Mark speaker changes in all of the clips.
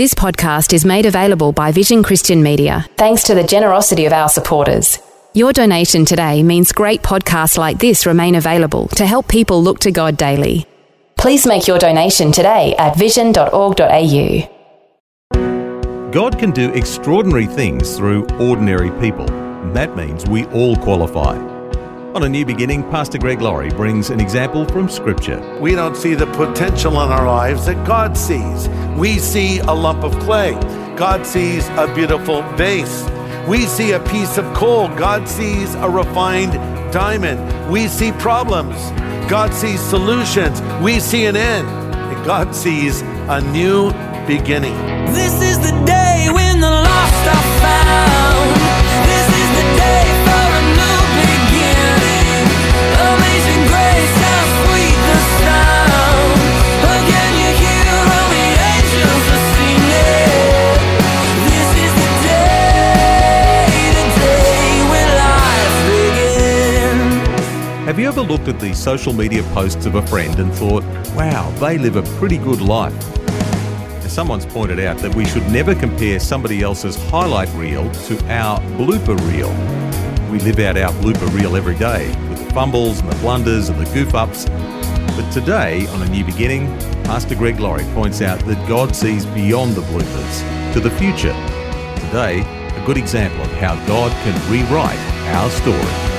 Speaker 1: This podcast is made available by Vision Christian Media, thanks to the generosity of our supporters. Your donation today means great podcasts like this remain available to help people look to God daily. Please make your donation today at vision.org.au.
Speaker 2: God can do extraordinary things through ordinary people. That means we all qualify. On a new beginning, Pastor Greg Laurie brings an example from Scripture.
Speaker 3: We don't see the potential in our lives that God sees. We see a lump of clay, God sees a beautiful vase. We see a piece of coal, God sees a refined diamond. We see problems, God sees solutions. We see an end, and God sees a new beginning.
Speaker 4: This is the day when the lost are found.
Speaker 2: Looked at the social media posts of a friend and thought, wow, they live a pretty good life? Someone's pointed out that we should never compare somebody else's highlight reel to our blooper reel. We live out our blooper reel every day with the fumbles and the blunders and the goof ups. But today, on A New Beginning, Pastor Greg Laurie points out that God sees beyond the bloopers to the future. Today, a good example of how God can rewrite our story.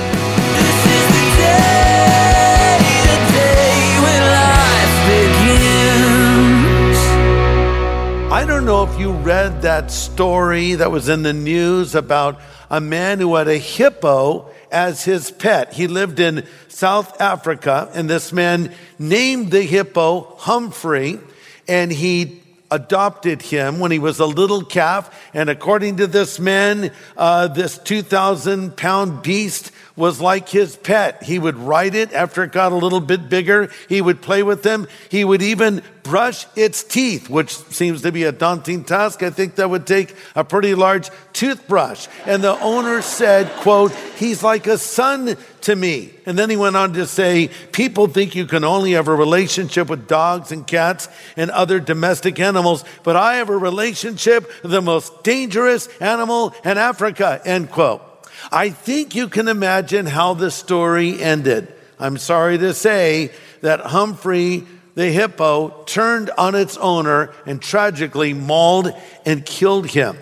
Speaker 3: I don't know if you read that story that was in the news about a man who had a hippo as his pet. He lived in South Africa, and this man named the hippo Humphrey, and he adopted him when he was a little calf. And according to this man, uh, this 2,000 pound beast was like his pet. He would ride it after it got a little bit bigger. He would play with them. He would even brush its teeth, which seems to be a daunting task. I think that would take a pretty large toothbrush. And the owner said, quote, he's like a son to me. And then he went on to say, people think you can only have a relationship with dogs and cats and other domestic animals, but I have a relationship with the most dangerous animal in Africa, end quote. I think you can imagine how the story ended. I'm sorry to say that Humphrey the hippo turned on its owner and tragically mauled and killed him.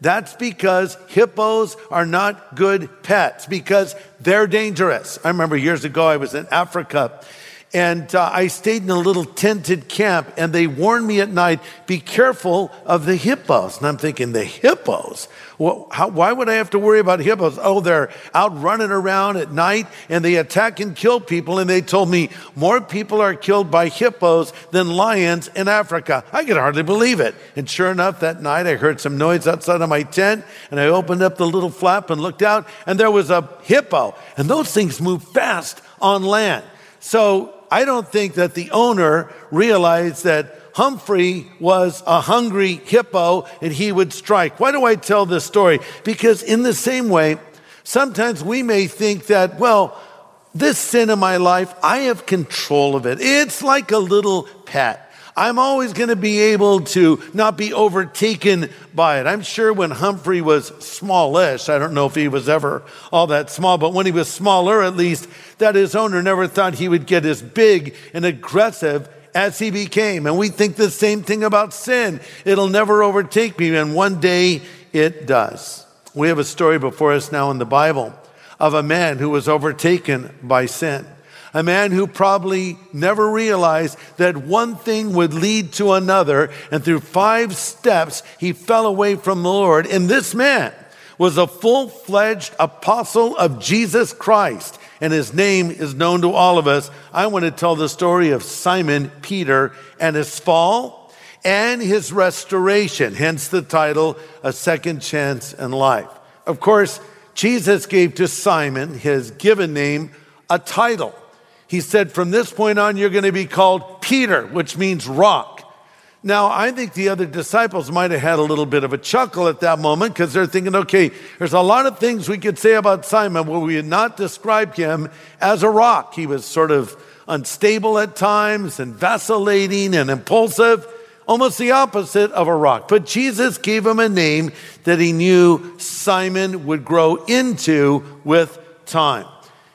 Speaker 3: That's because hippos are not good pets because they're dangerous. I remember years ago I was in Africa and uh, I stayed in a little tented camp and they warned me at night, be careful of the hippos. And I'm thinking, the hippos? Well, how, why would I have to worry about hippos? Oh, they're out running around at night and they attack and kill people. And they told me more people are killed by hippos than lions in Africa. I could hardly believe it. And sure enough, that night I heard some noise outside of my tent and I opened up the little flap and looked out and there was a hippo. And those things move fast on land. So I don't think that the owner realized that Humphrey was a hungry hippo and he would strike. Why do I tell this story? Because in the same way, sometimes we may think that, well, this sin in my life, I have control of it. It's like a little pet. I'm always going to be able to not be overtaken by it. I'm sure when Humphrey was smallish, I don't know if he was ever all that small, but when he was smaller, at least, that his owner never thought he would get as big and aggressive as he became. And we think the same thing about sin. It'll never overtake me. And one day it does. We have a story before us now in the Bible of a man who was overtaken by sin. A man who probably never realized that one thing would lead to another. And through five steps, he fell away from the Lord. And this man was a full fledged apostle of Jesus Christ. And his name is known to all of us. I want to tell the story of Simon Peter and his fall and his restoration, hence the title, A Second Chance in Life. Of course, Jesus gave to Simon, his given name, a title. He said, From this point on, you're going to be called Peter, which means rock. Now, I think the other disciples might have had a little bit of a chuckle at that moment because they're thinking, okay, there's a lot of things we could say about Simon where we had not described him as a rock. He was sort of unstable at times and vacillating and impulsive, almost the opposite of a rock. But Jesus gave him a name that he knew Simon would grow into with time.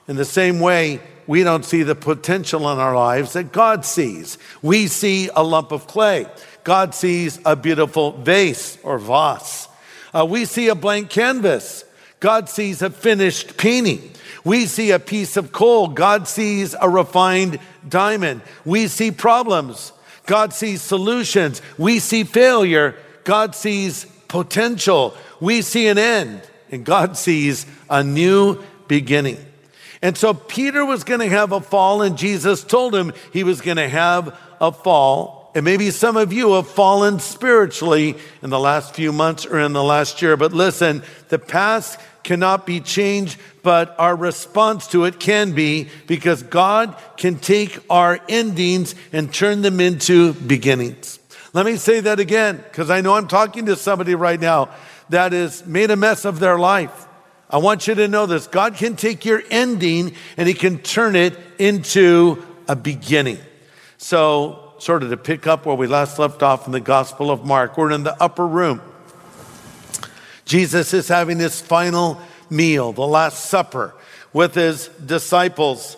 Speaker 3: In the same way, we don't see the potential in our lives that God sees. We see a lump of clay. God sees a beautiful vase or vase. Uh, we see a blank canvas. God sees a finished painting. We see a piece of coal. God sees a refined diamond. We see problems. God sees solutions. We see failure. God sees potential. We see an end. And God sees a new beginning. And so Peter was going to have a fall, and Jesus told him he was going to have a fall. And maybe some of you have fallen spiritually in the last few months or in the last year. But listen, the past cannot be changed, but our response to it can be because God can take our endings and turn them into beginnings. Let me say that again, because I know I'm talking to somebody right now that has made a mess of their life. I want you to know this God can take your ending and He can turn it into a beginning. So, sort of to pick up where we last left off in the Gospel of Mark, we're in the upper room. Jesus is having his final meal, the Last Supper, with his disciples.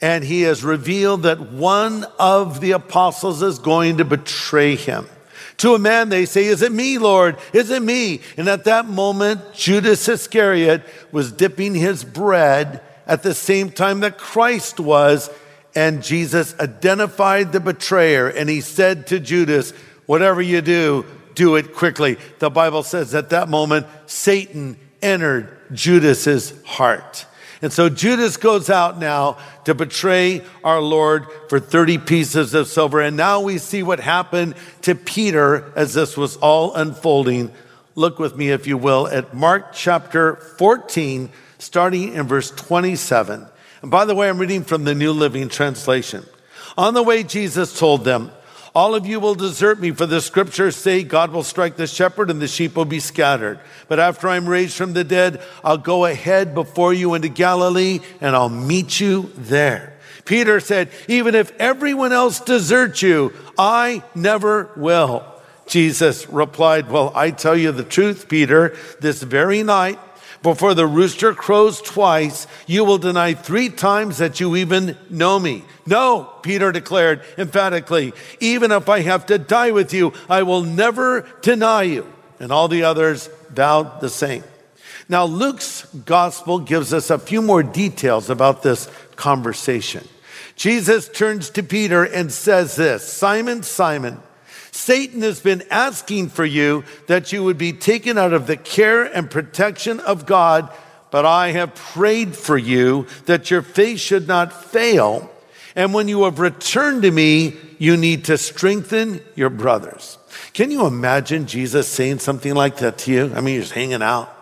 Speaker 3: And he has revealed that one of the apostles is going to betray him. To a man, they say, Is it me, Lord? Is it me? And at that moment, Judas Iscariot was dipping his bread at the same time that Christ was. And Jesus identified the betrayer and he said to Judas, Whatever you do, do it quickly. The Bible says at that moment, Satan entered Judas's heart. And so Judas goes out now to betray our Lord for 30 pieces of silver. And now we see what happened to Peter as this was all unfolding. Look with me, if you will, at Mark chapter 14, starting in verse 27. And by the way, I'm reading from the New Living Translation. On the way, Jesus told them, all of you will desert me, for the scriptures say God will strike the shepherd and the sheep will be scattered. But after I'm raised from the dead, I'll go ahead before you into Galilee and I'll meet you there. Peter said, Even if everyone else deserts you, I never will. Jesus replied, Well, I tell you the truth, Peter, this very night, before the rooster crows twice, you will deny three times that you even know me. No, Peter declared emphatically, even if I have to die with you, I will never deny you. And all the others vowed the same. Now, Luke's gospel gives us a few more details about this conversation. Jesus turns to Peter and says this Simon, Simon, Satan has been asking for you that you would be taken out of the care and protection of God, but I have prayed for you that your faith should not fail. And when you have returned to me, you need to strengthen your brothers. Can you imagine Jesus saying something like that to you? I mean, you're hanging out,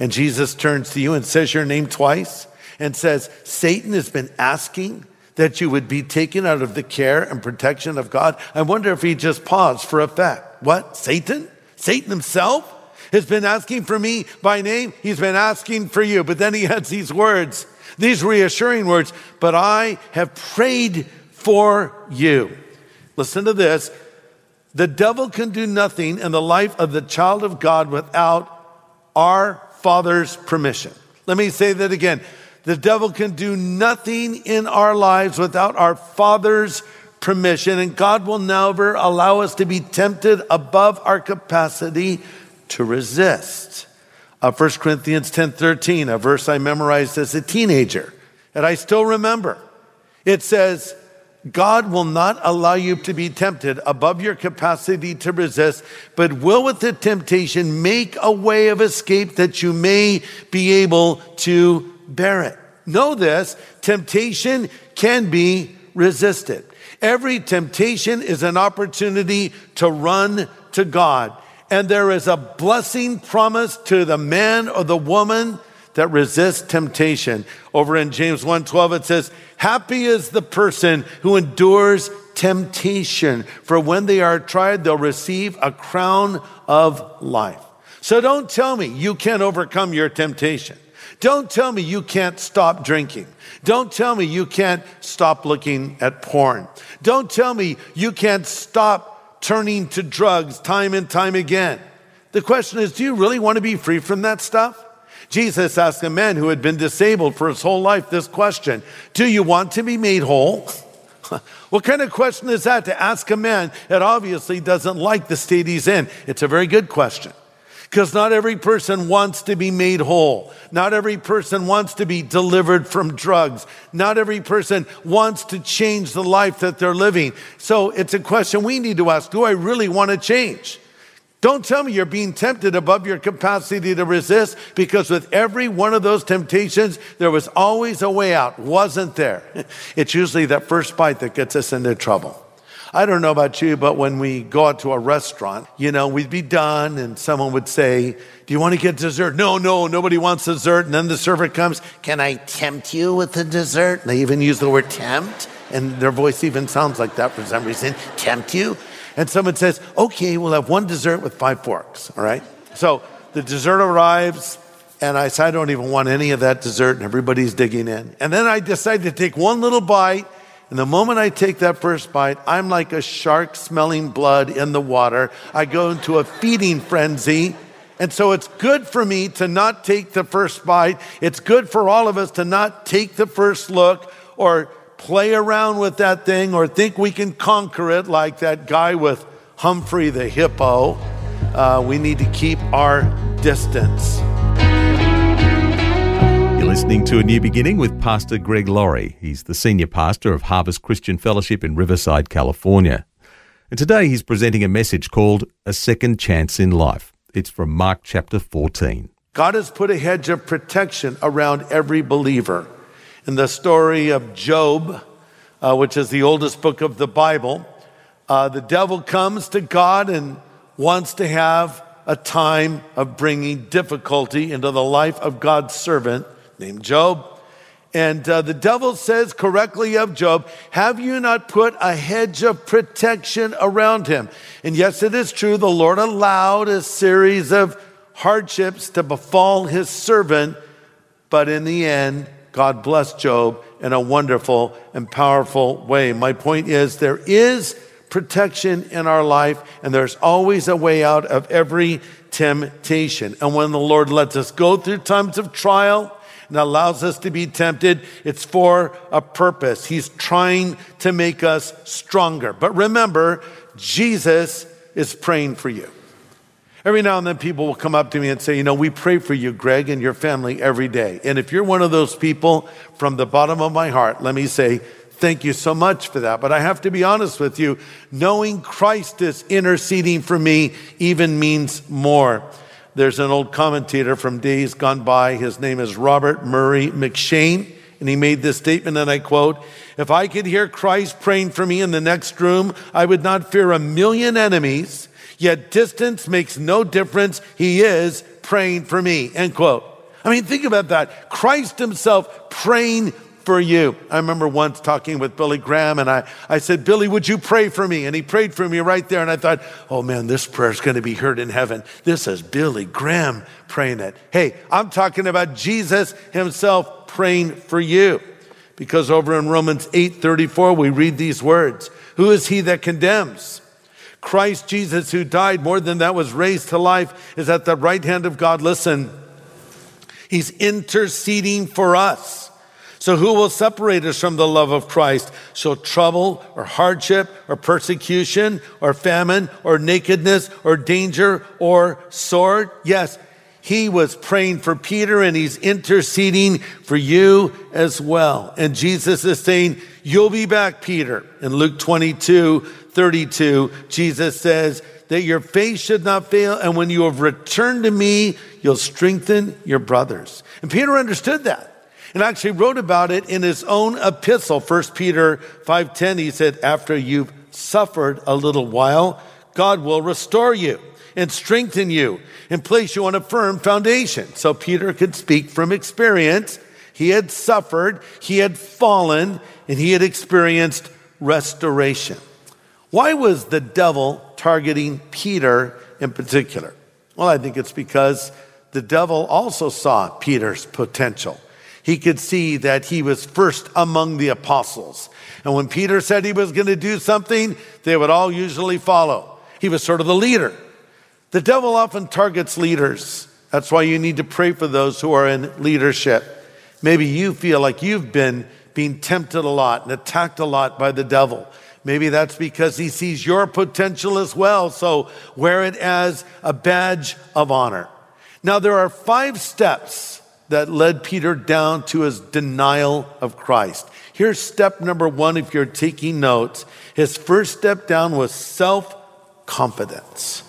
Speaker 3: and Jesus turns to you and says your name twice and says, Satan has been asking that you would be taken out of the care and protection of God. I wonder if he just paused for effect. What? Satan? Satan himself has been asking for me by name. He's been asking for you. But then he has these words, these reassuring words, but I have prayed for you. Listen to this. The devil can do nothing in the life of the child of God without our Father's permission. Let me say that again. The devil can do nothing in our lives without our Father's permission, and God will never allow us to be tempted above our capacity to resist. Uh, 1 Corinthians 10 13, a verse I memorized as a teenager, and I still remember. It says, God will not allow you to be tempted above your capacity to resist, but will with the temptation make a way of escape that you may be able to bear it. Know this temptation can be resisted. Every temptation is an opportunity to run to God. And there is a blessing promised to the man or the woman that resists temptation. Over in James 1:12 it says, "Happy is the person who endures temptation, for when they are tried they'll receive a crown of life." So don't tell me you can't overcome your temptation. Don't tell me you can't stop drinking. Don't tell me you can't stop looking at porn. Don't tell me you can't stop turning to drugs time and time again. The question is, do you really want to be free from that stuff? Jesus asked a man who had been disabled for his whole life this question Do you want to be made whole? what kind of question is that to ask a man that obviously doesn't like the state he's in? It's a very good question. Because not every person wants to be made whole. Not every person wants to be delivered from drugs. Not every person wants to change the life that they're living. So it's a question we need to ask Do I really want to change? Don't tell me you're being tempted above your capacity to resist because with every one of those temptations, there was always a way out, wasn't there? It's usually that first bite that gets us into trouble. I don't know about you, but when we go out to a restaurant, you know, we'd be done and someone would say, Do you want to get dessert? No, no, nobody wants dessert. And then the server comes, Can I tempt you with the dessert? And they even use the word tempt, and their voice even sounds like that for some reason. Tempt you? and someone says, okay, we'll have one dessert with five forks, all right? So the dessert arrives, and I say, I don't even want any of that dessert, and everybody's digging in. And then I decide to take one little bite, and the moment I take that first bite, I'm like a shark smelling blood in the water. I go into a feeding frenzy. And so it's good for me to not take the first bite. It's good for all of us to not take the first look or play around with that thing or think we can conquer it like that guy with Humphrey the hippo. Uh, we need to keep our distance.
Speaker 2: Listening to A New Beginning with Pastor Greg Laurie. He's the senior pastor of Harvest Christian Fellowship in Riverside, California. And today he's presenting a message called A Second Chance in Life. It's from Mark chapter 14.
Speaker 3: God has put a hedge of protection around every believer in the story of Job, uh, which is the oldest book of the Bible, uh, the devil comes to God and wants to have a time of bringing difficulty into the life of God's servant named Job. And uh, the devil says correctly of Job, Have you not put a hedge of protection around him? And yes, it is true, the Lord allowed a series of hardships to befall his servant, but in the end, God blessed Job in a wonderful and powerful way. My point is there is protection in our life, and there's always a way out of every temptation. And when the Lord lets us go through times of trial, and allows us to be tempted, it's for a purpose. He's trying to make us stronger. But remember, Jesus is praying for you. Every now and then, people will come up to me and say, You know, we pray for you, Greg, and your family every day. And if you're one of those people, from the bottom of my heart, let me say, Thank you so much for that. But I have to be honest with you, knowing Christ is interceding for me even means more. There's an old commentator from days gone by. His name is Robert Murray M'Cheyne. And he made this statement, and I quote If I could hear Christ praying for me in the next room, I would not fear a million enemies Yet distance makes no difference. He is praying for me. End quote. I mean, think about that. Christ himself praying for you. I remember once talking with Billy Graham and I, I said, Billy, would you pray for me? And he prayed for me right there. And I thought, oh man, this prayer is going to be heard in heaven. This is Billy Graham praying it. Hey, I'm talking about Jesus himself praying for you. Because over in Romans 8 34, we read these words Who is he that condemns? Christ Jesus, who died, more than that, was raised to life, is at the right hand of God. Listen, he's interceding for us. So, who will separate us from the love of Christ? Shall trouble or hardship or persecution or famine or nakedness or danger or sword? Yes, he was praying for Peter and he's interceding for you as well. And Jesus is saying, You'll be back, Peter. In Luke 22, 32, Jesus says that your faith should not fail. And when you have returned to me, you'll strengthen your brothers. And Peter understood that and actually wrote about it in his own epistle. 1 Peter 5.10, he said, after you've suffered a little while, God will restore you and strengthen you and place you on a firm foundation. So Peter could speak from experience. He had suffered, he had fallen, and he had experienced restoration. Why was the devil targeting Peter in particular? Well, I think it's because the devil also saw Peter's potential. He could see that he was first among the apostles. And when Peter said he was going to do something, they would all usually follow. He was sort of the leader. The devil often targets leaders. That's why you need to pray for those who are in leadership. Maybe you feel like you've been being tempted a lot and attacked a lot by the devil. Maybe that's because he sees your potential as well. So wear it as a badge of honor. Now, there are five steps that led Peter down to his denial of Christ. Here's step number one if you're taking notes. His first step down was self confidence.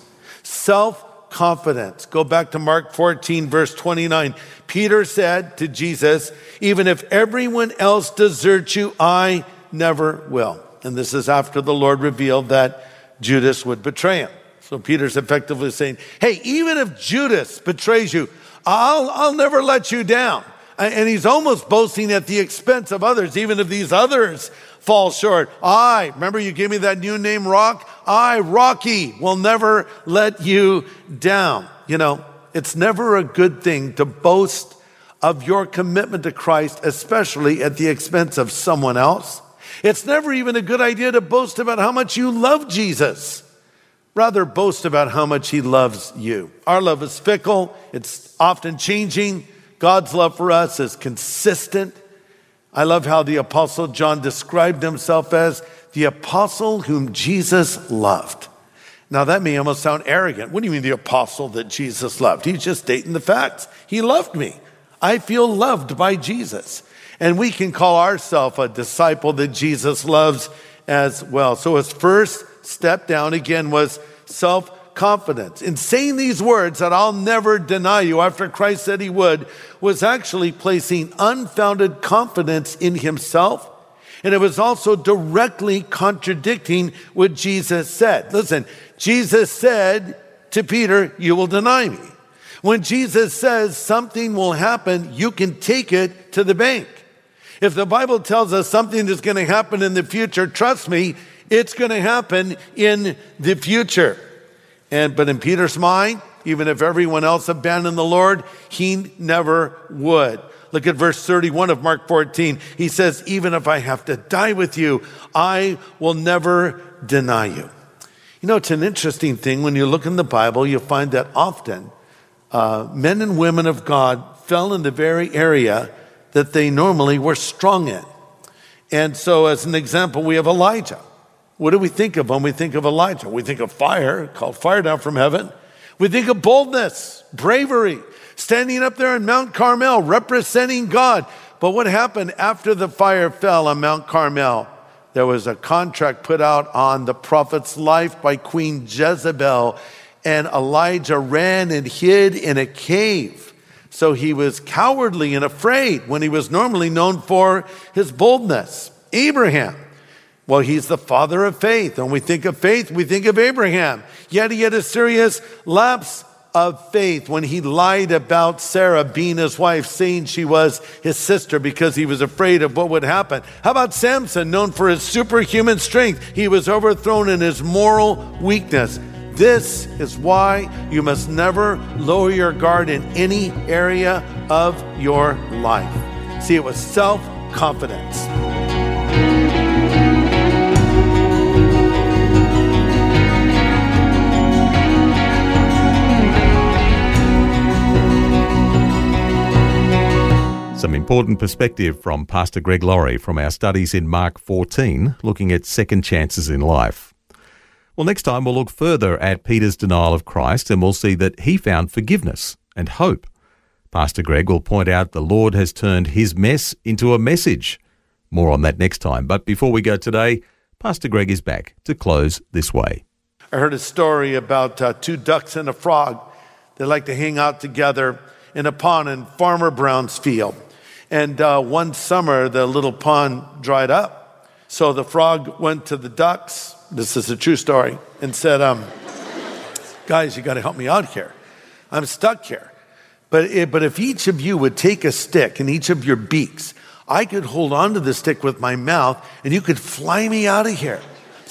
Speaker 3: Self confidence. Go back to Mark 14, verse 29. Peter said to Jesus, Even if everyone else deserts you, I never will. And this is after the Lord revealed that Judas would betray him. So Peter's effectively saying, Hey, even if Judas betrays you, I'll, I'll never let you down. And he's almost boasting at the expense of others, even if these others fall short. I, remember you gave me that new name, Rock? I, Rocky, will never let you down. You know, it's never a good thing to boast of your commitment to Christ, especially at the expense of someone else. It's never even a good idea to boast about how much you love Jesus. Rather, boast about how much he loves you. Our love is fickle, it's often changing. God's love for us is consistent. I love how the Apostle John described himself as the apostle whom Jesus loved. Now, that may almost sound arrogant. What do you mean, the apostle that Jesus loved? He's just stating the facts. He loved me. I feel loved by Jesus. And we can call ourselves a disciple that Jesus loves as well. So his first step down again was self confidence. In saying these words that I'll never deny you after Christ said he would, was actually placing unfounded confidence in himself. And it was also directly contradicting what Jesus said. Listen, Jesus said to Peter, You will deny me. When Jesus says something will happen, you can take it to the bank. If the Bible tells us something is going to happen in the future, trust me, it's going to happen in the future. And but in Peter's mind, even if everyone else abandoned the Lord, he never would. Look at verse 31 of Mark 14. He says, Even if I have to die with you, I will never deny you. You know, it's an interesting thing. When you look in the Bible, you find that often uh, men and women of God fell in the very area that they normally were strong in. And so, as an example, we have Elijah. What do we think of when we think of Elijah? We think of fire, called fire down from heaven. We think of boldness, bravery, standing up there on Mount Carmel, representing God. But what happened after the fire fell on Mount Carmel? There was a contract put out on the prophet's life by Queen Jezebel, and Elijah ran and hid in a cave. So he was cowardly and afraid when he was normally known for his boldness. Abraham well, he's the father of faith. When we think of faith, we think of Abraham. Yet he had a serious lapse of faith when he lied about Sarah being his wife, saying she was his sister because he was afraid of what would happen. How about Samson, known for his superhuman strength? He was overthrown in his moral weakness. This is why you must never lower your guard in any area of your life. See, it was self confidence.
Speaker 2: Some important perspective from Pastor Greg Laurie from our studies in Mark 14, looking at second chances in life. Well, next time we'll look further at Peter's denial of Christ and we'll see that he found forgiveness and hope. Pastor Greg will point out the Lord has turned his mess into a message. More on that next time. But before we go today, Pastor Greg is back to close this way.
Speaker 3: I heard a story about uh, two ducks and a frog. They like to hang out together in a pond in Farmer Brown's field. And uh, one summer, the little pond dried up. So the frog went to the ducks, this is a true story, and said, um, guys, you got to help me out here. I'm stuck here. But, it, but if each of you would take a stick and each of your beaks, I could hold on to the stick with my mouth and you could fly me out of here.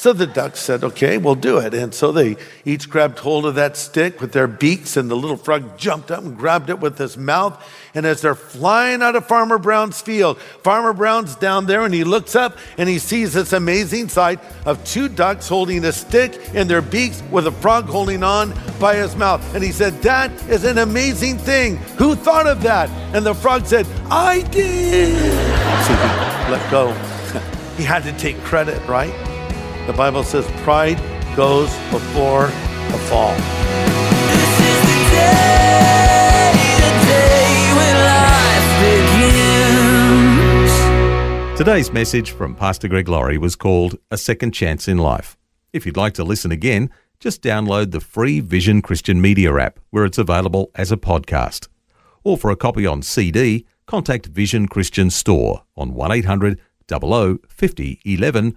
Speaker 3: So the ducks said, okay, we'll do it. And so they each grabbed hold of that stick with their beaks, and the little frog jumped up and grabbed it with his mouth. And as they're flying out of Farmer Brown's field, Farmer Brown's down there and he looks up and he sees this amazing sight of two ducks holding a stick in their beaks with a frog holding on by his mouth. And he said, That is an amazing thing. Who thought of that? And the frog said, I did. So he let go. he had to take credit, right? The Bible says pride goes before a fall.
Speaker 4: This is the day, the day when life begins.
Speaker 2: Today's message from Pastor Greg Laurie was called A Second Chance in Life. If you'd like to listen again, just download the free Vision Christian Media app where it's available as a podcast. Or for a copy on CD, contact Vision Christian Store on 1800 00 50 11